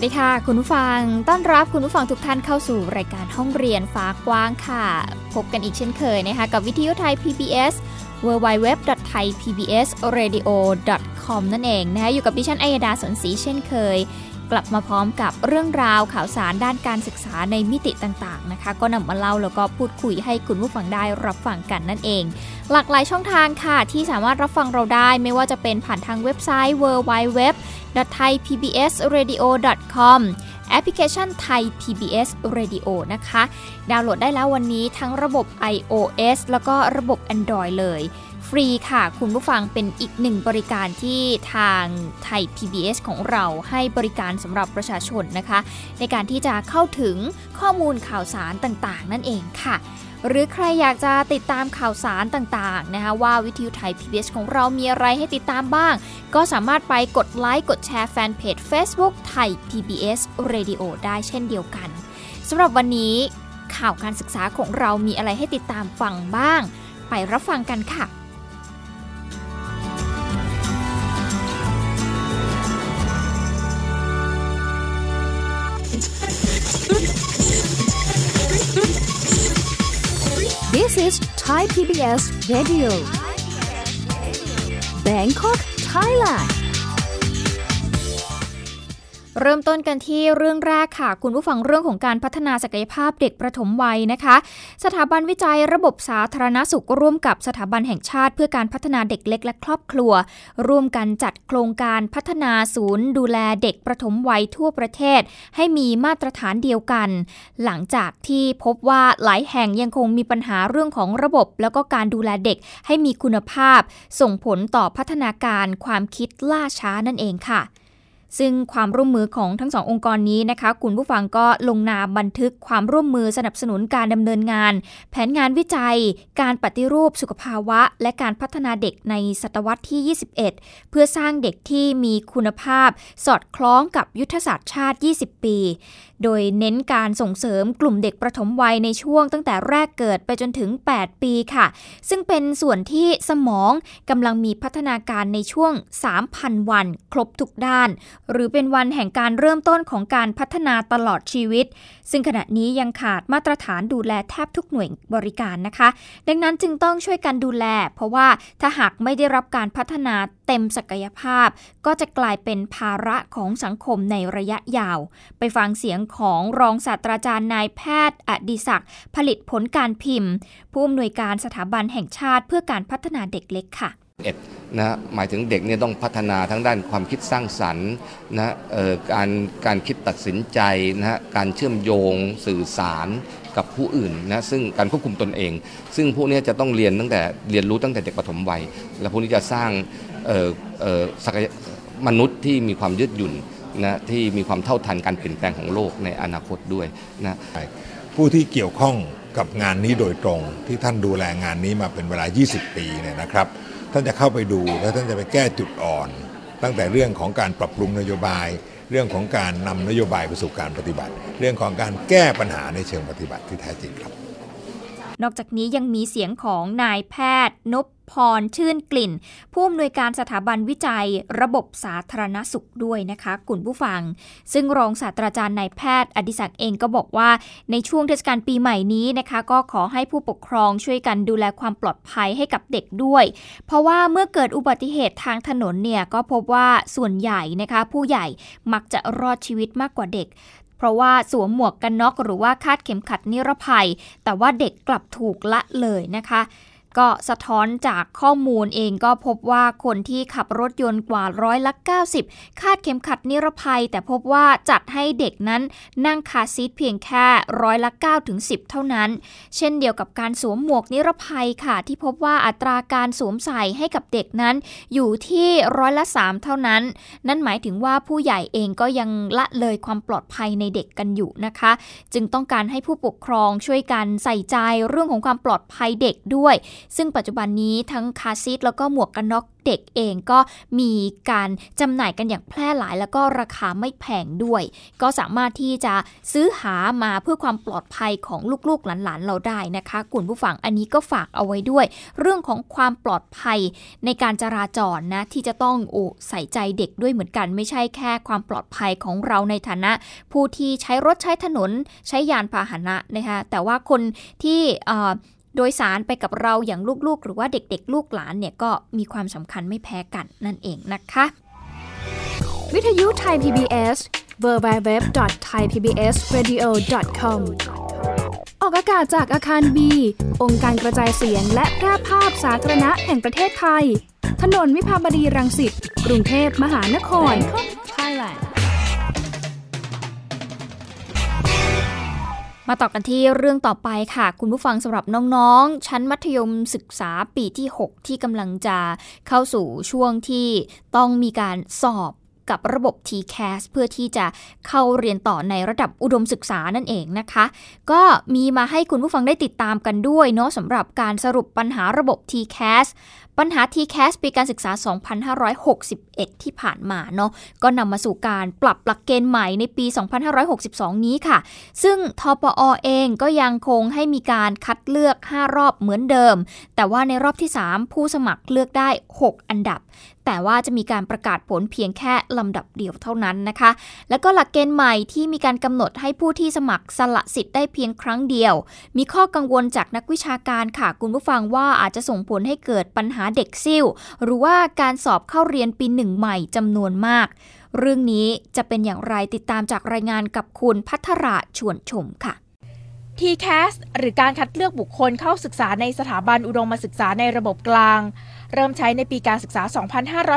วัสดีค่ะ คุณผู้ฟัง ต้อนรับคุณผู้ฟังทุกท่านเข้าสู่รายการห้องเรียนฟ้ากว้างค่ะ พบกันอีกเช่นเคยนะคะ กับวิทยุไทย PBS www.thaipbsradio.com นั่นเองนะคะอยู่กับดิฉันอัยดาสนศรีเช่นเคย กลับมาพร้อมกับเรื่องราวข่าวสารด้านการศึกษาในมิติต่างๆนะคะ ก็นำมาเล่าแล้วก็พูดคุยให้คุณผู้ฟังได้รับฟังกันนั่นเอง หลากหลายช่องทางค่ะ ที่สามารถรับฟังเราได้ ไม่ว่าจะเป็นผ่านทางเว็บไซต์ www www.thaipbsradio.com แอปพลิเคชันไทย PBS Radio นะคะ ดาวน์โหลดได้แล้ววันนี้ทั้งระบบ iOS แล้วก็ระบบ Android เลย ฟรีค่ะ คุณผู้ฟังเป็นอีกหนึ่งบริการที่ทางไทย PBS ของเราให้บริการสำหรับประชาชนนะคะ ในการที่จะเข้าถึงข้อมูลข่าวสารต่างๆ นั่นเองค่ะ หรือใครอยากจะติดตามข่าวสารต่างๆนะคะว่าวิทยุไทย PBS ของเรามีอะไรให้ติดตามบ้าง ก็สามารถไปกดไลค์กดแชร์แฟนเพจ Facebook ไทย PBS Radio ได้เช่นเดียวกันสำหรับวันนี้ข่าวการศึกษาของเรามีอะไรให้ติดตามฟังบ้าง ไปรับฟังกันค่ะ is Thai PBS Radio. Bangkok Thailand เริ่มต้นกันที่เรื่องแรกค่ะ คุณผู้ฟังเรื่องของการพัฒนาศักยภาพเด็กประถมวัยนะคะ สถาบันวิจัยระบบสาธารณสุขร่วมกับสถาบันแห่งชาติเพื่อการพัฒนาเด็กเล็กและครอบครัว ร่วมกันจัดโครงการพัฒนาศูนย์ ดูแลเด็กประถมวัยทั่วประเทศ ให้มีมาตรฐานเดียวกัน หลังจากที่พบว่าหลายแห่งยังคงมีปัญหาเรื่องของระบบ แล้วก็การดูแลเด็กให้มีคุณภาพ ส่งผลต่อพัฒนาการความคิดล่าช้านั่นเองค่ะ ซึ่งความร่วมมือของทั้งสององค์กรนี้นะคะ คุณผู้ฟังก็ลงนามบันทึกความร่วมมือสนับสนุนการดำเนินงาน แผนงานวิจัย การปฏิรูปสุขภาวะ และการพัฒนาเด็กในศตวรรษที่ 21 เพื่อสร้างเด็กที่มีคุณภาพ สอดคล้องกับยุทธศาสตร์ชาติ 20 ปี โดยเน้นการส่งเสริมกลุ่มเด็กประถมวัยในช่วงตั้งแต่แรกเกิดไปจนถึง 8 ปีค่ะ ซึ่งเป็นส่วนที่สมองกำลังมีพัฒนาการในช่วง 3,000 วัน ครบทุกด้าน หรือเป็นวันแห่งการเริ่มต้นของการพัฒนาตลอดชีวิต ซึ่งขณะนี้ยังขาดมาตรฐานดูแลแทบทุกหน่วยบริการนะคะ ดังนั้นจึงต้องช่วยกันดูแล เพราะว่าถ้าหากไม่ได้รับการพัฒนา เต็มศักยภาพ ก็จะกลายเป็นภาระของสังคมในระยะยาว ไปฟังเสียงของรองศาสตราจารย์นายแพทย์อดิศักดิ์ผลิตผลการพิมพ์ ผู้อำนวยการสถาบันแห่งชาติเพื่อการพัฒนาเด็กเล็กค่ะนะหมายถึงเด็กเนี่ยต้องพัฒนาทั้งด้านความคิดสร้างสรรค์นะการการคิดตัดสินใจนะการเชื่อมโยงสื่อสารกับผู้อื่นนะซึ่งการควบคุมตนเอง ซึ่งพวกนี้จะต้องเรียนตั้งแต่เรียนรู้ตั้งแต่เด็กปฐมวัย และพวกนี้จะสร้าง มนุษย์ที่มีความยืดหยุ่นนะที่มีความเท่าทันการเปลี่ยนแปลงของโลกในอนาคตด้วยนะผู้ที่เกี่ยวข้องกับงานนี้โดยตรงที่ท่านดูแลงานนี้มาเป็นเวลา 20 ปีเนี่ยนะครับ ท่านจะเข้าไปดูแล้วท่านจะไปแก้จุดอ่อน ตั้งแต่เรื่องของการปรับปรุงนโยบาย เรื่องของการนำนโยบายไปสู่การปฏิบัติ เรื่องของการแก้ปัญหาในเชิงปฏิบัติที่แท้จริงครับ นอกจากนี้ยังมีเสียงของนายแพทย์นบ พรชื่นกลิ่น ผู้อำนวยการสถาบันวิจัยระบบสาธารณสุขด้วยนะคะคุณผู้ฟัง ซึ่งรองศาสตราจารย์นายแพทย์อดิศักดิ์เองก็บอกว่าในช่วงเทศกาลปีใหม่นี้นะคะ ก็ขอให้ผู้ปกครองช่วยกันดูแลความปลอดภัยให้กับเด็กด้วย เพราะว่าเมื่อเกิดอุบัติเหตุทางถนนเนี่ยก็พบว่าส่วนใหญ่นะคะผู้ใหญ่มักจะรอดชีวิตมากกว่าเด็กเพราะว่าสวมหมวกกันน็อกหรือว่าคาดเข็มขัดนิรภัย แต่ว่าเด็กกลับถูกละเลยนะคะ ก็สะท้อนจากข้อมูลเองก็พบว่าคนที่ขับรถยนต์กว่าร้อยละ 90 คาดเข็มขัดนิรภัย แต่พบว่าจัดให้เด็กนั้นนั่งคาซีทเพียงแค่ร้อยละ9ถึง10 เท่านั้น เช่นเดียวกับการสวมหมวกนิรภัยค่ะ ที่พบว่าอัตราการสวมใส่ให้กับเด็กนั้น อยู่ที่ร้อยละ 3 เท่านั้น นั่นหมายถึงว่าผู้ใหญ่เองก็ยังละเลยความปลอดภัยในเด็กกันอยู่นะคะ จึงต้องการให้ผู้ปกครองช่วยกันใส่ใจเรื่องของความปลอดภัยเด็กด้วยซึ่งปัจจุบันนี้ทั้งคาซีทแล้วก็หมวกกันน็อกเด็กเองก็มีการจำหน่ายกันอย่างแพร่หลาย แล้วก็ราคาไม่แพงด้วย ก็สามารถที่จะซื้อหามาเพื่อความปลอดภัยของลูกๆหลานๆเราได้นะคะคุณผู้ฟังอันนี้ก็ฝากเอาไว้ด้วย เรื่องของความปลอดภัยในการจราจรนะที่จะต้องโอใส่ใจเด็กด้วยเหมือนกัน ไม่ใช่แค่ความปลอดภัยของเราในฐานะ ผู้ที่ใช้รถใช้ถนนใช้ยานพาหนะนะคะแต่ว่าคนที่ โดยสารไปกับเราอย่างลูกๆ หรือว่าเด็กๆ ลูกหลานเนี่ยก็มีความสำคัญไม่แพ้กันนั่นเองนะคะ วิทยุไทย PBS www.thaipbsradio.com ออกอากาศจากอาคารบี องค์การกระจายเสียงและแพร่ภาพสาธารณะแห่งประเทศไทย ถนนวิภาวดีรังสิต กรุงเทพมหานคร Thailand มาต่อกันที่เรื่องต่อไปค่ะ คุณผู้ฟังสำหรับน้องๆ ชั้นมัธยมศึกษาปีที่ 6 ที่กำลังจะเข้าสู่ช่วงที่ต้องมีการสอบกับระบบ TCAS เพื่อที่จะเข้าเรียนต่อในระดับอุดมศึกษานั่นเองนะคะ ก็มีมาให้คุณผู้ฟังได้ติดตามกันด้วยเนาะสำหรับการสรุปปัญหาระบบ TCAS ปัญหา TCAS ปีการศึกษา 2561 ที่ผ่านมาเนาะก็นำมาสู่การปรับหลักเกณฑ์ใหม่ในปี 2562 นี้ค่ะ ซึ่งทปอเองก็ยังคงให้มีการคัดเลือก 5 รอบเหมือนเดิม แต่ว่าในรอบที่ 3 ผู้สมัครเลือกได้ 6 อันดับแต่ว่าจะมีการประกาศผลเพียงแค่ลำดับเดียวเท่านั้นนะคะ แล้วก็หลักเกณฑ์ใหม่ที่มีการกำหนดให้ผู้ที่สมัครสละสิทธิ์ได้เพียงครั้งเดียว มีข้อกังวลจากนักวิชาการค่ะ คุณผู้ฟังว่าอาจจะส่งผลให้เกิดปัญหาเด็กซิ่วหรือว่าการสอบเข้าเรียนปีหนึ่งใหม่จำนวนมาก เรื่องนี้จะเป็นอย่างไรติดตามจากรายงานกับคุณพัทราชวนชมค่ะ TCAS หรือการคัดเลือกบุคคลเข้าศึกษาในสถาบันอุดมศึกษาในระบบกลาง เริ่มใช้ในปีการศึกษา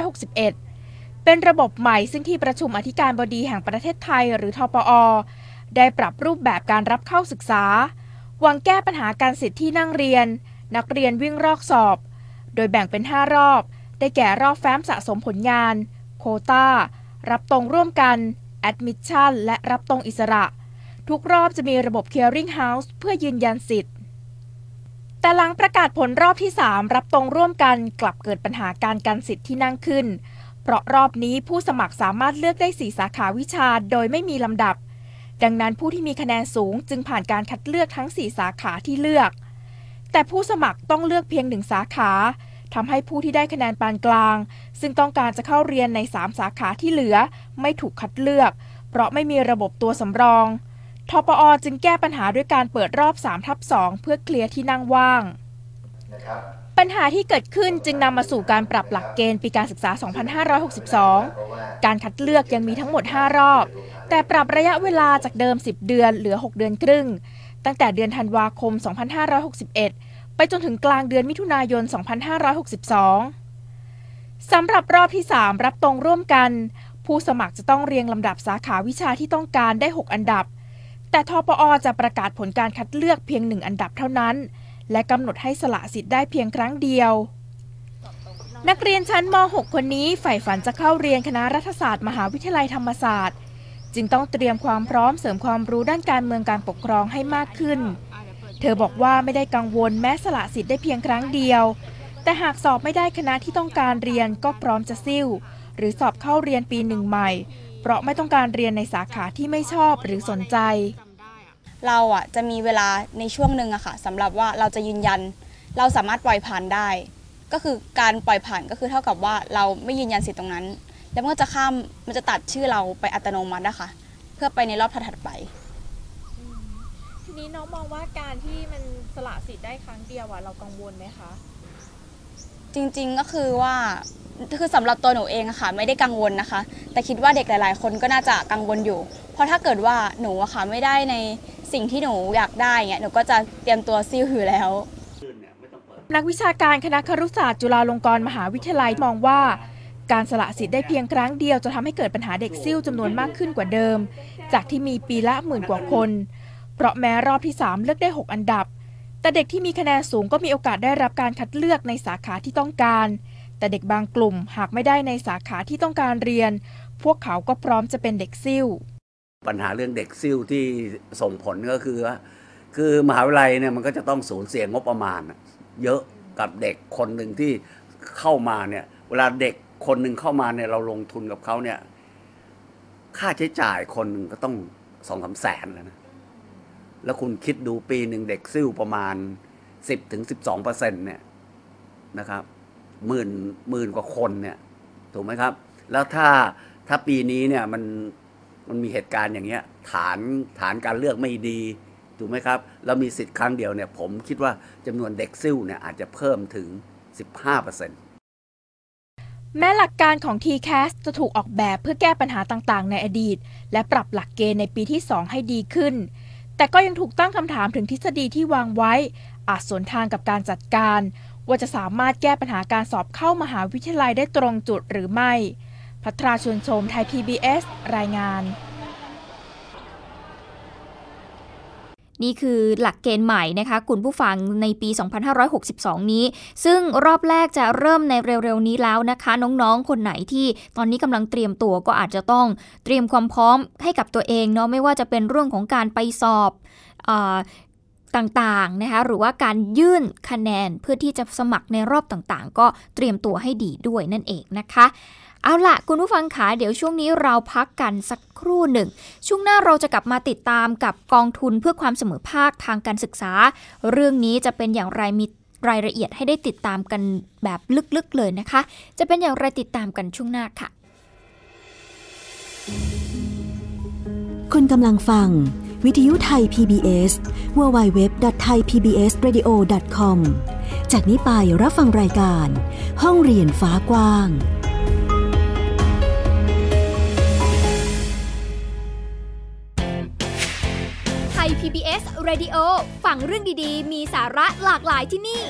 2561 เป็นระบบใหม่ซึ่งที่ประชุมอธิการบดีแห่งประเทศไทยหรือทปอ ได้ปรับรูปแบบการรับเข้าศึกษา หวังแก้ปัญหาการกันสิทธิที่นั่งเรียน นักเรียนวิ่งรอกสอบ โดยแบ่งเป็น 5 รอบ ได้แก่รอบแฟ้มสะสมผลงาน โควตารับตรงร่วมกันแอดมิชชั่นและรับตรงอิสระ ทุกรอบจะมีระบบ Clearing House เพื่อยืนยันสิทธิ์ แต่หลังประกาศผลรอบที่ 3 รับตรงร่วมกันกลับเกิดปัญหาการกันสิทธิ์ที่นั่งขึ้น เพราะรอบนี้ผู้สมัครสามารถเลือกได้ 4 สาขาวิชาโดยไม่มีลำดับ ดังนั้นผู้ที่มีคะแนนสูงจึงผ่านการคัดเลือกทั้ง 4 สาขาที่เลือก แต่ผู้สมัครต้องเลือกเพียงหนึ่งสาขาทำให้ผู้ที่ได้คะแนนปานกลาง ซึ่งต้องการจะเข้าเรียนใน 3 สาขาที่เหลือ ไม่ถูกคัดเลือก เพราะไม่มีระบบตัวสำรองทปอจึงแก้ปัญหาด้วยการเปิดรอบ3ทับ2เพื่อเคลียร์ที่นั่งว่าง ปัญหาที่เกิดขึ้นจึงนำมาสู่การปรับหลักเกณฑ์ปีการศึกษา 2562 การคัดเลือกยังมีทั้งหมด 5 รอบ แต่ปรับระยะเวลาจากเดิม 10 เดือนเหลือ 6 เดือนครึ่ง ตั้งแต่เดือนธันวาคม 2561 ไปจนถึงกลางเดือนมิถุนายน 2562 สำหรับรอบที่ 3 รับตรงร่วมกัน ผู้สมัครจะต้องเรียงลำดับสาขาวิชาที่ต้องการได้ 6 อันดับ แต่ทปอจะประกาศผลการคัดเลือกเพียงหนึ่งอันดับเท่านั้น และกำหนดให้สละสิทธิ์ได้เพียงครั้งเดียวนักเรียนชั้นม .6 คนนี้ใฝ่ฝันจะเข้าเรียนคณะรัฐศาสตร์ มหาวิทยาลัยธรรมศาสตร์ จึงต้องเตรียมความพร้อมเสริมความรู้ด้านการเมืองการปกครองให้มากขึ้น เธอบอกว่าไม่ได้กังวลแม้สละสิทธิ์ได้เพียงครั้งเดียว แต่หากสอบไม่ได้คณะที่ต้องการเรียนก็พร้อมจะซิ่วหรือสอบเข้าเรียนปีหนึ่งใหม่ เพราะไม่ต้องการเรียนในสาขาที่ไม่ชอบหรือสนใจ เราอะจะมีเวลาในช่วงหนึ่งอะค่ะสำหรับว่าเราจะยืนยัน เราสามารถปล่อยผ่านได้ ก็คือการปล่อยผ่านก็คือเท่ากับว่าเราไม่ยืนยันสิทธิ์ตรงนั้น แล้วมันก็จะข้ามมันจะตัดชื่อเราไปอัตโนมัตินะคะ เพื่อไปในรอบถัดไป ทีนี้น้องมองว่าการที่มันสละสิทธิ์ได้ครั้งเดียวอะเรากังวลไหมคะ จริงๆก็คือว่าคือสำหรับตัวหนูเองอะค่ะ ไม่ได้กังวลนะคะ แต่คิดว่าเด็กหลาย ๆ คนก็น่าจะกังวลอยู่ เพราะถ้าเกิดว่าหนูอะค่ะไม่ได้ในสิ่งที่หนูอยากได้เงี้ยหนูก็จะเตรียมตัวซิ่วอยู่แล้วนักวิชาการคณะครุศาสตร์จุฬาลงกรณ์มหาวิทยาลัยมองว่า การสละสิทธิ์ได้เพียงครั้งเดียวจะทำให้เกิดปัญหาเด็กซิ่วจำนวนมากขึ้นกว่าเดิม จากที่มีปีละหมื่นกว่าคน เพราะแม้รอบที่ 3 เลือกได้ 6 อันดับ แต่เด็กที่มีคะแนนสูงก็มีโอกาสได้รับการคัดเลือกในสาขาที่ต้องการ แต่เด็กบางกลุ่มหากไม่ได้ในสาขาที่ต้องการเรียน พวกเขาก็พร้อมจะเป็นเด็กซิ่วปัญหาเรื่องเด็กซิ่วที่ส่งผลก็คือว่าคือมหาวิทยาลัยเนี่ยมันก็จะต้องสูญเสียงบประมาณ เยอะกับเด็กคนหนึ่งที่เข้ามาเนี่ยเวลาเด็ก คนหนึ่งเข้ามาเนี่ยเราลงทุนกับเขาเนี่ย ค่าใช้จ่ายคนหนึ่งก็ต้องสองสาแสนแล้วนะ แล้วคุณคิดดูปีหนึ่งเด็กซิ่วประมาณสิบถึงสิบสองเปอร์เซ็นต์เนี่ยนะครับหมื่นหมื่นกว่าคนเนี่ย ถูกไหมครับ แล้วถ้าถ้าปีนี้เนี่ยมันมันมีเหตุการณ์อย่างเงี้ย ฐานฐานการเลือกไม่ดี ถูกไหมครับ แล้วมีสิทธิ์ครั้งเดียวเนี่ย ผมคิดว่าจำนวนเด็กซิ่วเนี่ยอาจจะเพิ่มถึง 15%เปอร์เซ็นต์ แม้หลักการของ TCAS จะถูกออกแบบเพื่อแก้ปัญหาต่างๆ ในอดีต และปรับหลักเกณฑ์ในปีที่ 2 ให้ดีขึ้น แต่ก็ยังถูกตั้งคำถามถึงทฤษฎีที่วางไว้ อาจสวนทางกับการจัดการ ว่าจะสามารถแก้ปัญหาการสอบเข้ามหาวิทยาลัยได้ตรงจุดหรือไม่ พัทราชวนชมไทย PBS รายงาน นี่คือหลักเกณฑ์ใหม่นะคะคุณผู้ฟังในปี 2562 นี้ ซึ่งรอบแรกจะเริ่มในเร็วๆ นี้แล้วนะคะ น้องๆ คนไหนที่ตอนนี้กำลังเตรียมตัวก็อาจจะต้องเตรียมความพร้อมให้กับตัวเองเนาะไม่ว่าจะเป็นเรื่องของการไปสอบอต่างๆนะคะหรือว่าการยื่นคะแนนเพื่อที่จะสมัครในรอบต่างๆ ก็เตรียมตัวให้ดีด้วยนั่นเองนะคะ เอาละคุณผู้ฟังขาเดี๋ยวช่วงนี้เราพักกันสักครู่หนึ่ง ช่วงหน้าเราจะกลับมาติดตามกับกองทุนเพื่อความเสมอภาคทางการศึกษา เรื่องนี้จะเป็นอย่างไรมีรายละเอียดให้ได้ติดตามกันแบบลึกๆเลยนะคะ จะเป็นอย่างไรติดตามกันช่วงหน้าค่ะ คุณกำลังฟัง วิทยุไทย PBS www.thaipbsradio.com จากนี้ไปรับฟังรายการ ห้องเรียนฟ้ากว้าง PBS Radio ฟังเรื่องดีๆ มีสาระหลากหลายที่นี่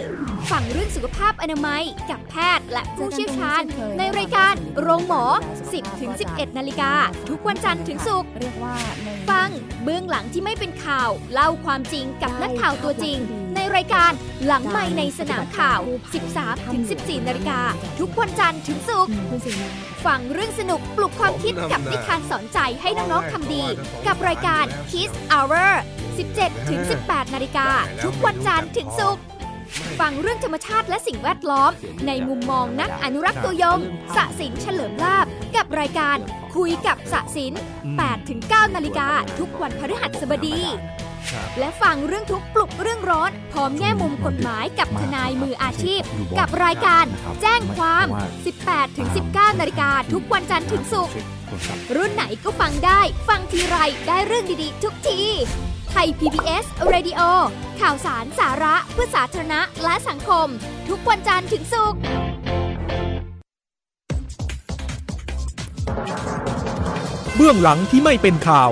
ฟังเรื่องสุขภาพอนามัย กับแพทย์และผู้เชี่ยวชาญ ในรายการโรงหมอ 10ถึง11 นาฬิกา ทุกวันจันทร์ถึงศุกร์เรียกว่าในฟังเบื้องหลังที่ไม่เป็นข่าว เล่าความจริงกับนักข่าวตัวจริง ในรายการหลังไม่ในสนามข่าว 13ถึง14 นาฬิกา ทุกวันจันทร์ถึงศุกร์ฟังเรื่องสนุกปลุกความคิดกับนิทานสอนใจให้น้องๆทำดี กับรายการ Kiss Hour 17ถึง18 นาฬิกา ทุกวันจันทร์ถึงศุกร์ฟังเรื่องธรรมชาติและสิ่งแวดล้อม ในมุมมองนักอนุรักษ์ตัวยงสะสินเฉลิมลาบ กับรายการคุยกับสะสิน8ถึง9นาฬิกา ทุกวันพฤหัสบดี และฟังเรื่องทุกข์ปลุกเรื่องร้อน พร้อมแง่มุมกฎหมายกับทนายมืออาชีพ กับรายการแจ้งความ 18ถึง19 นาฬิกาทุกวันจันทร์ถึงศุกร์รุ่นไหนก็ฟังได้ ฟังทีไรได้เรื่องดีๆ ทุกที ไทย PBS Radio ข่าวสารสาระเพื่อสาธารณะและสังคม ทุกวันจันทร์ถึงศุกร์เบื้องหลังที่ไม่เป็นข่าว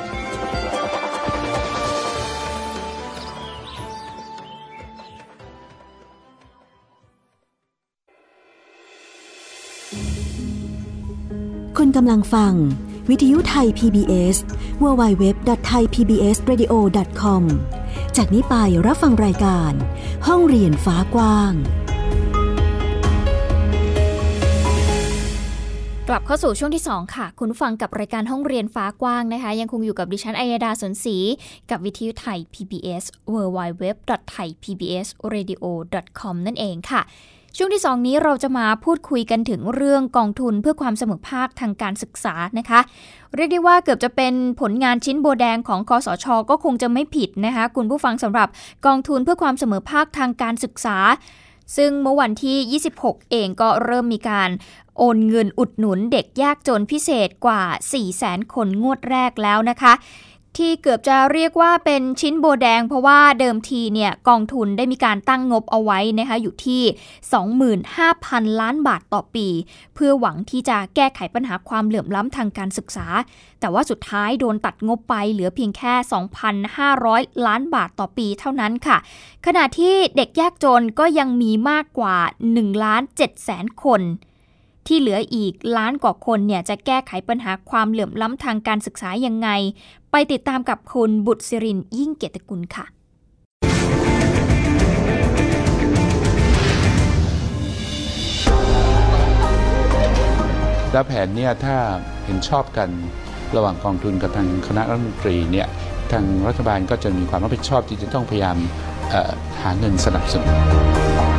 กำลังฟัง วิทยุไทย PBS www.thaipbsradio.com จากนี้ไปรับฟังรายการ ห้องเรียนฟ้ากว้าง กลับเข้าสู่ช่วงที่ 2 ค่ะ คุณฟังกับรายการห้องเรียนฟ้ากว้างนะคะ ยังคงอยู่กับดิฉันอัยดาสนศรีกับวิทยุไทย PBS www.thaipbsradio.com นั่นเองค่ะ ช่วงที่ 2 นี้เราจะมาพูดคุยกันถึงเรื่องกองทุนเพื่อความเสมอภาคทางการศึกษานะคะ เรียกได้ว่าเกือบจะเป็นผลงานชิ้นโบแดงของคอสชก็คงจะไม่ผิดนะคะคุณผู้ฟังสำหรับกองทุนเพื่อความเสมอภาคทางการศึกษา ซึ่งเมื่อวันที่ 26 เองก็เริ่มมีการโอนเงินอุดหนุนเด็กยากจนพิเศษกว่า 4 0 0แสนคนงวดแรกแล้วนะคะ ที่เกือบจะเรียกว่าเป็นชิ้นโบแดง เพราะว่าเดิมทีเนี่ยกองทุนได้มีการตั้งงบเอาไว้นะคะอยู่ที่ 25,000 ล้านบาทต่อปี เพื่อหวังที่จะแก้ไขปัญหาความเหลื่อมล้ำทางการศึกษา แต่ว่าสุดท้ายโดนตัดงบไปเหลือเพียงแค่ 2,500 ล้านบาทต่อปีเท่านั้นค่ะ ขณะที่เด็กยากจนก็ยังมีมากกว่า1ล้าน7แสนคน ที่เหลืออีกล้านกว่าคนเนี่ยจะแก้ไขปัญหาความเหลื่อมล้ำทางการศึกษายังไง ไปติดตามกับคุณบุตรศิรินยิ่งเกียรติกุลค่ะแล้วแผนเนี่ยถ้าเห็นชอบกันระหว่างกองทุนกับทางคณะรัฐมนตรีเนี่ยทางรัฐบาลก็จะมีความรับผิดชอบที่จะต้องพยายามหาเงินสนับสนุน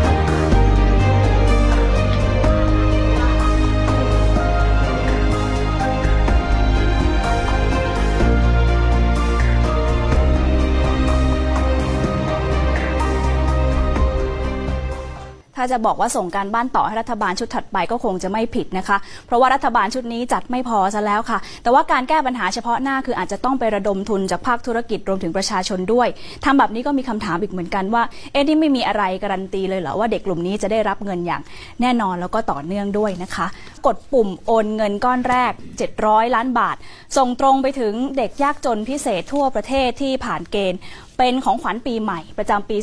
ถ้าจะบอกว่าส่งการบ้านต่อให้รัฐบาลชุดถัดไปก็คงจะไม่ผิดนะคะ เพราะว่ารัฐบาลชุดนี้จัดไม่พอซะแล้วค่ะ แต่ว่าการแก้ปัญหาเฉพาะหน้าคืออาจจะต้องไประดมทุนจากภาคธุรกิจรวมถึงประชาชนด้วยทำแบบนี้ก็มีคำถามอีกเหมือนกันว่าเอ๊ะที่ไม่มีอะไรการันตีเลยเหรอว่าเด็กกลุ่มนี้จะได้รับเงินอย่างแน่นอนแล้วก็ต่อเนื่องด้วยนะคะ กดปุ่มโอนเงินก้อนแรก 700 ล้านบาท ส่งตรงไปถึงเด็กยากจนพิเศษทั่วประเทศที่ผ่านเกณฑ์ เป็นของขวัญปีใหม่ประจำปี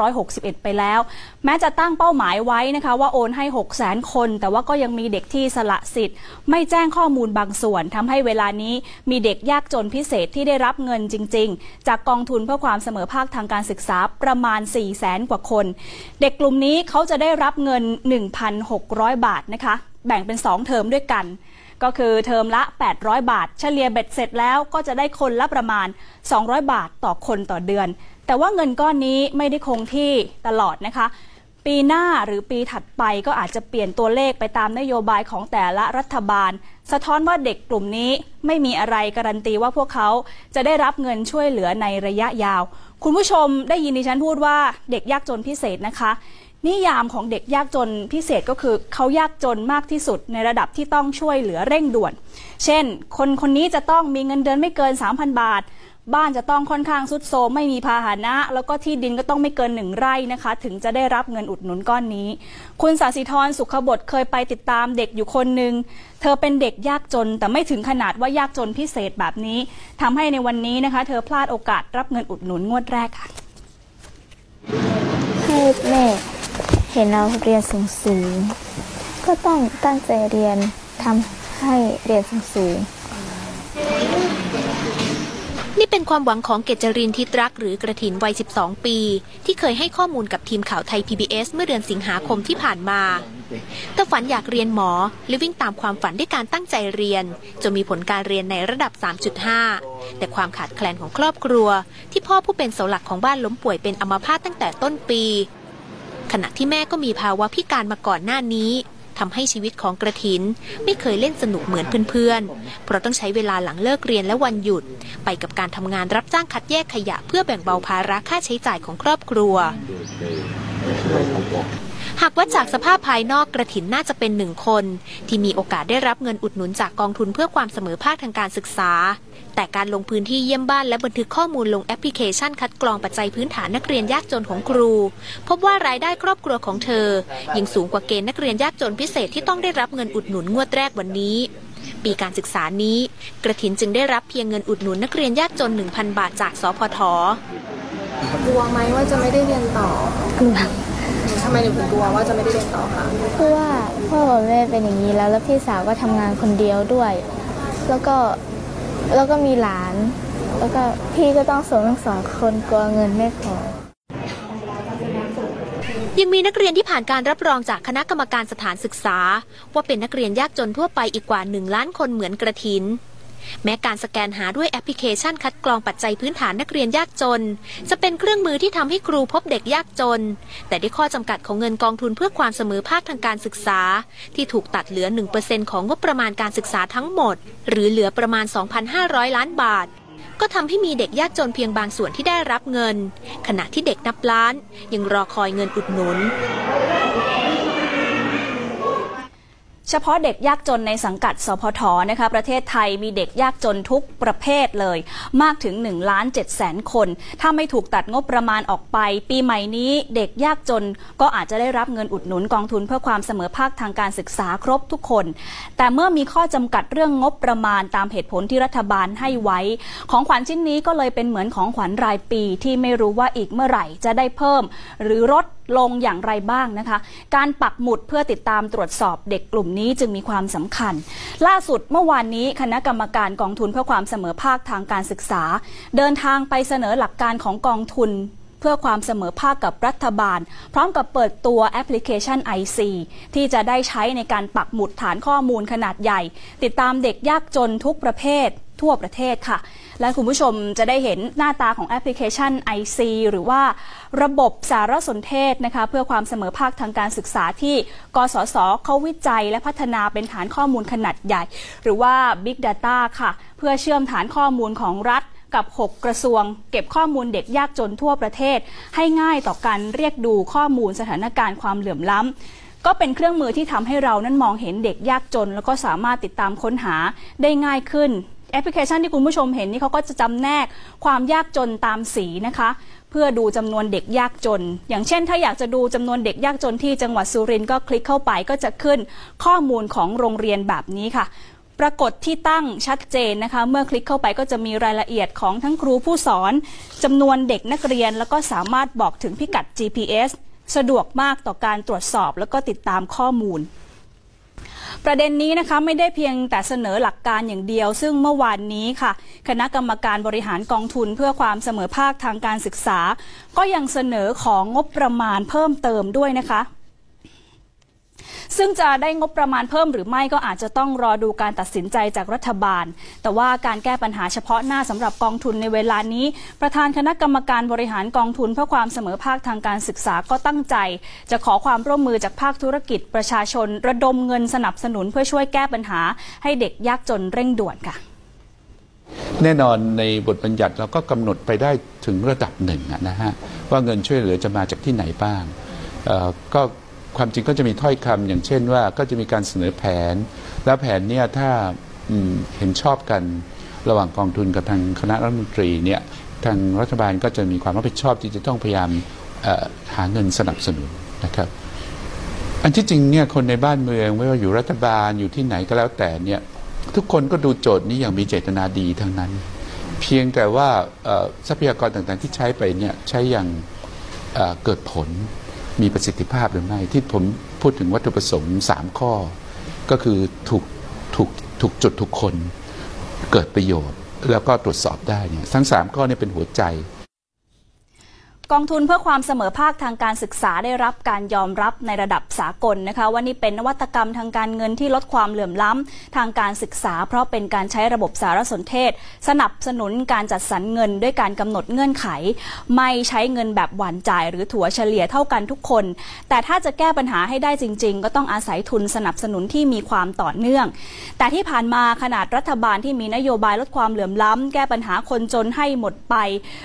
2561 ไปแล้ว แม้จะตั้งเป้าหมายไว้นะคะว่าโอนให้ 6 0 0 0 0คน แต่ว่าก็ยังมีเด็กที่สละสิทธิ์ ไม่แจ้งข้อมูลบางส่วนทำให้เวลานี้มีเด็กยากจนพิเศษที่ได้รับเงินจริง ๆ จากกองทุนเพื่อความเสมอภาคทางการศึกษาประมาณ 4 0 0แสนกว่าคน เด็กกลุ่มนี้เขาจะได้รับเงิน 1,600 บาทนะคะแบ่งเป็น 2 เทอมด้วยกัน ก็คือเทอมละ 800 บาท เฉลี่ยเบ็ดเสร็จแล้วก็จะได้คนละประมาณ 200 บาทต่อคนต่อเดือน แต่ว่าเงินก้อนนี้ไม่ได้คงที่ตลอดนะคะ ปีหน้าหรือปีถัดไปก็อาจจะเปลี่ยนตัวเลขไปตามนโยบายของแต่ละรัฐบาล สะท้อนว่าเด็กกลุ่มนี้ไม่มีอะไรการันตีว่าพวกเขาจะได้รับเงินช่วยเหลือในระยะยาว คุณผู้ชมได้ยินดิฉันพูดว่าเด็กยากจนพิเศษนะคะ นิยามของเด็กยากจนพิเศษก็คือเขายากจนมากที่สุดในระดับที่ต้องช่วยเหลือเร่งด่วน เช่น คนคนนี้จะต้องมีเงินเดือนไม่เกิน 3,000 บาท บ้านจะต้องค่อนข้างสุดโซมไม่มีพาหนะ แล้วก็ที่ดินก็ต้องไม่เกินหนึ่งไร่นะคะ ถึงจะได้รับเงินอุดหนุนก้อนนี้ คุณสาสิธรสุขบดเคยไปติดตามเด็กอยู่คนหนึ่งเธอเป็นเด็กยากจนแต่ไม่ถึงขนาดว่ายากจนพิเศษแบบนี้ทำให้ในวันนี้นะคะ เธอพลาดโอกาสรับเงินอุดหนุนงวดแรกค่ะให้แม่ เห็นเราเรียนสูงสูงก็ต้องตั้งใจเรียนทำให้เรียนสูงสูงนี่เป็นความหวังของเกจรินทิตรักหรือกระถินวัย 12 ปี ที่เคยให้ข้อมูลกับทีมข่าวไทย PBS เมื่อเดือนสิงหาคมที่ผ่านมาเธอฝันอยากเรียนหมอและวิ่งตามความฝันด้วยการตั้งใจเรียน จนมีผลการเรียนในระดับ 3.5 แต่ความขาดแคลนของครอบครัว ที่พ่อผู้เป็นเสาหลักของบ้านล้มป่วยเป็นอัมพาตตั้งแต่ต้นปี ขณะที่แม่ก็มีภาวะพิการมาก่อนหน้านี้ทำให้ชีวิตของกระถิน ไม่เคยเล่นสนุกเหมือนเพื่อนๆ เพราะต้องใช้เวลาหลังเลิกเรียนและวันหยุด ไปกับการทำงานรับจ้างคัดแยกขยะเพื่อแบ่งเบาภาระค่าใช้จ่ายของครอบครัว หากว่าจากสภาพภายนอกกระถินน่าจะเป็นหนึ่งคน ที่มีโอกาสได้รับเงินอุดหนุนจากกองทุนเพื่อความเสมอภาคทางการศึกษา แต่การลงพื้นที่เยี่ยมบ้านและบันทึกข้อมูลลงแอปพลิเคชันคัดกรองปัจจัยพื้นฐานนักเรียนยากจนของครู พบว่ารายได้ครอบครัวของเธอยิ่งสูงกว่าเกณฑ์นักเรียนยากจนพิเศษที่ต้องได้รับเงินอุดหนุนงวดแรกวันนี้ปีการศึกษานี้ กระถินจึงได้รับเพียงเงินอุดหนุนนักเรียนยากจน 1,000 บาทจากสพทกลัวไหมว่าจะไม่ได้เรียนต่อกลัว ทำไมถึงกลัวว่าจะไม่ได้เรียนต่อคะเพราะว่าพ่อกับแม่เป็นอย่างนี้แล้วแล้วพี่สาวก็ทำงานคนเดียวด้วย แล้วก็แล้วก็มีหลาน แล้วก็พี่ก็ต้องส่งทั้งสองคนกลัวเงินไม่พอ ยังมีนักเรียนที่ผ่านการรับรองจากคณะกรรมการสถานศึกษา ว่าเป็นนักเรียนยากจนทั่วไปอีกกว่าหนึ่งล้านคนเหมือนกระถิน แม้การสแกนหาด้วยแอปพลิเคชันคัดกรองปัจจัยพื้นฐานนักเรียนยากจน จะเป็นเครื่องมือที่ทำให้ครูพบเด็กยากจน แต่ด้วยข้อจำกัดของเงินกองทุนเพื่อความเสมอภาคทางการศึกษา ที่ถูกตัดเหลือ 1%ของงบประมาณการศึกษาทั้งหมด หรือเหลือประมาณ 2,500 ล้านบาทก็ทำให้มีเด็กยากจนเพียงบางส่วนที่ได้รับเงิน ขณะที่เด็กนับล้าน ยังรอคอยเงินอุดหนุน เฉพาะเด็กยากจนในสังกัดสพทนะคะประเทศไทยมีเด็กยากจนทุกประเภทเลย มากถึง1ล้าน7แสนคน ถ้าไม่ถูกตัดงบประมาณออกไป ปีใหม่นี้เด็กยากจนก็อาจจะได้รับเงินอุดหนุนกองทุนเพื่อความเสมอภาคทางการศึกษาครบทุกคน แต่เมื่อมีข้อจำกัดเรื่องงบประมาณตามเหตุผลที่รัฐบาลให้ไว้ ของขวัญชิ้นนี้ก็เลยเป็นเหมือนของขวัญรายปีที่ไม่รู้ว่าอีกเมื่อไหร่จะได้เพิ่ม หรือลด ลงอย่างไรบ้างนะคะ การปักหมุดเพื่อติดตามตรวจสอบเด็กกลุ่มนี้จึงมีความสำคัญ ล่าสุดเมื่อวานนี้คณะกรรมการกองทุนเพื่อความเสมอภาคทางการศึกษา เดินทางไปเสนอหลักการของกองทุนเพื่อความเสมอภาคกับรัฐบาล พร้อมกับเปิดตัวแอปพลิเคชัน IC ที่จะได้ใช้ในการปักหมุดฐานข้อมูลขนาดใหญ่ ติดตามเด็กยากจนทุกประเภท ทั่วประเทศค่ะ และคุณผู้ชมจะได้เห็นหน้าตาของแอปพลิเคชัน IC หรือว่าระบบสารสนเทศนะคะเพื่อความเสมอภาคทางการศึกษาที่ กสศเขาวิจัยและพัฒนาเป็นฐานข้อมูลขนาดใหญ่ หรือว่า Big Data ค่ะ เพื่อเชื่อมฐานข้อมูลของรัฐกับ 6 กระทรวง เก็บข้อมูลเด็กยากจนทั่วประเทศ ให้ง่ายต่อการเรียกดูข้อมูลสถานการณ์ความเหลื่อมล้ำก็เป็นเครื่องมือที่ทำให้เรานั้นมองเห็นเด็กยากจน แล้วก็สามารถติดตามค้นหาได้ง่ายขึ้น แอปพลิเคชันที่คุณผู้ชมเห็นนี่เขาก็จะจำแนกความยากจนตามสีนะคะ เพื่อดูจำนวนเด็กยากจน อย่างเช่น ถ้าอยากจะดูจำนวนเด็กยากจนที่จังหวัดสุรินทร์ก็คลิกเข้าไปก็จะขึ้นข้อมูลของโรงเรียนแบบนี้ค่ะปรากฏที่ตั้งชัดเจนนะคะ เมื่อคลิกเข้าไปก็จะมีรายละเอียดของทั้งครูผู้สอนจำนวนเด็กนักเรียน แล้วก็สามารถบอกถึงพิกัด GPS สะดวกมากต่อการตรวจสอบแล้วก็ติดตามข้อมูล ประเด็นนี้นะคะไม่ได้เพียงแต่เสนอหลักการอย่างเดียว ซึ่งเมื่อวานนี้ค่ะ คณะกรรมการบริหารกองทุนเพื่อความเสมอภาคทางการศึกษา ก็ยังเสนอของงบประมาณเพิ่มเติมด้วยนะคะ ซึ่งจะได้งบประมาณเพิ่มหรือไม่ก็อาจจะต้องรอดูการตัดสินใจจากรัฐบาล แต่ว่าการแก้ปัญหาเฉพาะหน้าสำหรับกองทุนในเวลานี้ ประธานคณะกรรมการบริหารกองทุนเพื่อความเสมอภาคทางการศึกษาก็ตั้งใจ จะขอความร่วมมือจากภาคธุรกิจประชาชน ระดมเงินสนับสนุนเพื่อช่วยแก้ปัญหา ให้เด็กยากจนเร่งด่วนค่ะแน่นอนในบทบัญญัติเราก็กำหนดไปได้ถึงระดับหนึ่งนะฮะว่าเงินช่วยเหลือจะมาจากที่ไหนบ้างก็ ความจริงก็จะมีถ้อยคำอย่างเช่นว่าก็จะมีการเสนอแผน แล้วแผนเนี่ยถ้าเห็นชอบกันระหว่างกองทุนกับทางคณะรัฐมนตรีเนี่ยทางรัฐบาลก็จะมีความรับผิดชอบที่จะต้องพยายามหาเงินสนับสนุนนะครับ อันที่จริงเนี่ยคนในบ้านเมืองไม่ว่าอยู่รัฐบาลอยู่ที่ไหนก็แล้วแต่เนี่ยทุกคนก็ดูโจทย์นี้อย่างมีเจตนาดีทั้งนั้น เพียงแต่ว่าทรัพยากรต่างๆที่ใช้ไปเนี่ยใช้อย่างเกิดผล มีประสิทธิภาพหรือไม่ ที่ผมพูดถึงวัตถุประสงค์ 3 ข้อ ก็คือถูกถูกถูกจุดทุกคนเกิดประโยชน์ แล้วก็ตรวจสอบได้เนี่ยทั้ง 3 ข้อนี้เป็นหัวใจ กองทุนเพื่อความเสมอภาคทางการศึกษาได้รับการยอมรับในระดับสากลนะคะว่านี่เป็นนวัตกรรมทางการเงินที่ลดความเหลื่อมล้ำทางการศึกษา เพราะเป็นการใช้ระบบสารสนเทศ สนับสนุนการจัดสรรเงินด้วยการกำหนดเงื่อนไข ไม่ใช้เงินแบบหวานจ่าย หรือถัวเฉลี่ยเท่ากันทุกคน แต่ถ้าจะแก้ปัญหาให้ได้จริง ๆ ก็ต้องอาศัยทุนสนับสนุนที่มีความต่อเนื่อง แต่ที่ผ่านมาขนาดรัฐบาลที่มีนโยบายลดความเหลื่อมล้ำแก้ปัญหาคนจนให้หมดไป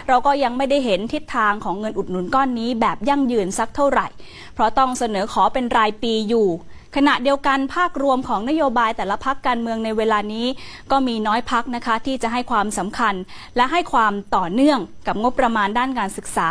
เราก็ยังไม่ได้เห็นทิศทางของเงินอุดหนุนก้อนนี้แบบยั่งยืนสักเท่าไหร่ เพราะต้องเสนอขอเป็นรายปีอยู่ ขณะเดียวกันภาครวมของนโยบายแต่ละพักการเมืองในเวลานี้ ก็มีน้อยพักนะคะที่จะให้ความสำคัญ และให้ความต่อเนื่องกับงบประมาณด้านการศึกษา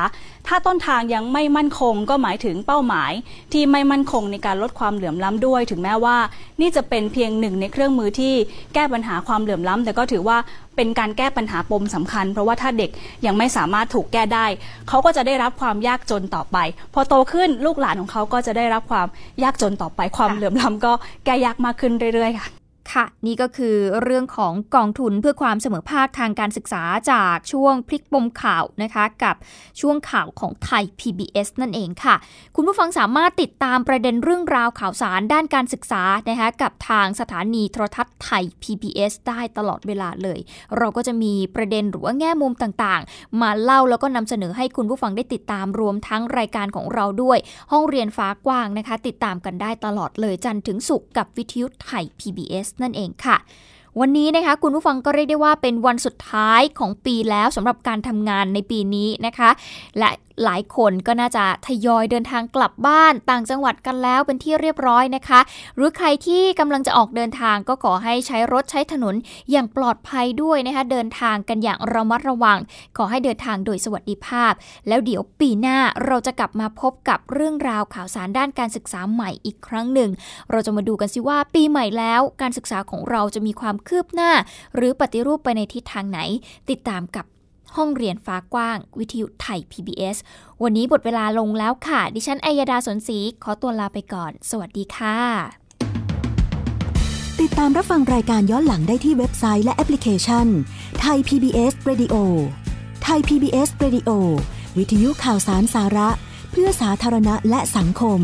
ถ้าต้นทางยังไม่มั่นคงก็หมายถึงเป้าหมาย ที่ไม่มั่นคงในการลดความเหลื่อมล้ำด้วย ถึงแม้ว่า นี่จะเป็นเพียงหนึ่งในเครื่องมือที่แก้ปัญหาความเหลื่อมล้ำแต่ก็ถือว่าเป็นการแก้ปัญหาปมสำคัญ เพราะว่าถ้าเด็กยังไม่สามารถถูกแก้ได้ เขาก็จะได้รับความยากจนต่อไป พอโตขึ้นลูกหลานของเขาก็จะได้รับความยากจนต่อไปความเหลื่อมล้ำก็แก้ยากมากขึ้นเรื่อยๆค่ะ ค่ะ นี่ก็คือเรื่องของกองทุนเพื่อความเสมอภาคทางการศึกษาจากช่วงพลิกปมข่าวนะคะ กับช่วงข่าวของไทย PBS นั่นเองค่ะ คุณผู้ฟังสามารถติดตามประเด็นเรื่องราวข่าวสารด้านการศึกษานะคะกับทางสถานีโทรทัศน์ไทย PBS ได้ตลอดเวลาเลย เราก็จะมีประเด็นหรือว่าแง่มุมต่างๆ มาเล่าแล้วก็นำเสนอให้คุณผู้ฟังได้ติดตามรวมทั้งรายการของเราด้วย ห้องเรียนฟ้ากว้างนะคะ ติดตามกันได้ตลอดเลยจันทร์ถึงศุกร์กับวิทยุไทย PBS นั่นเองค่ะวันนี้นะคะคุณผู้ฟังก็เรียกได้ว่าเป็นวันสุดท้ายของปีแล้วสำหรับการทำงานในปีนี้นะคะ และ หลายคนก็น่าจะทยอยเดินทางกลับบ้านต่างจังหวัดกันแล้วเป็นที่เรียบร้อยนะคะ หรือใครที่กำลังจะออกเดินทางก็ขอให้ใช้รถใช้ถนนอย่างปลอดภัยด้วยนะคะ เดินทางกันอย่างระมัดระวัง ขอให้เดินทางโดยสวัสดิภาพ แล้วเดี๋ยวปีหน้าเราจะกลับมาพบกับเรื่องราวข่าวสารด้านการศึกษาใหม่อีกครั้งหนึ่ง เราจะมาดูกันสิว่าปีใหม่แล้วการศึกษาของเราจะมีความคืบหน้า หรือปฏิรูปไปในทิศทางไหน ติดตามกับ ห้องเรียนฟ้ากว้าง วิทยุไทย PBS วันนี้หมดเวลาลงแล้วค่ะ ดิฉันอัยดาสนศรีขอตัวลาไปก่อน สวัสดีค่ะ ติดตามรับฟังรายการย้อนหลังได้ที่เว็บไซต์และแอปพลิเคชันไทย PBS Radio ไทย PBS Radio วิทยุข่าวสารสาระ เพื่อสาธารณะและสังคม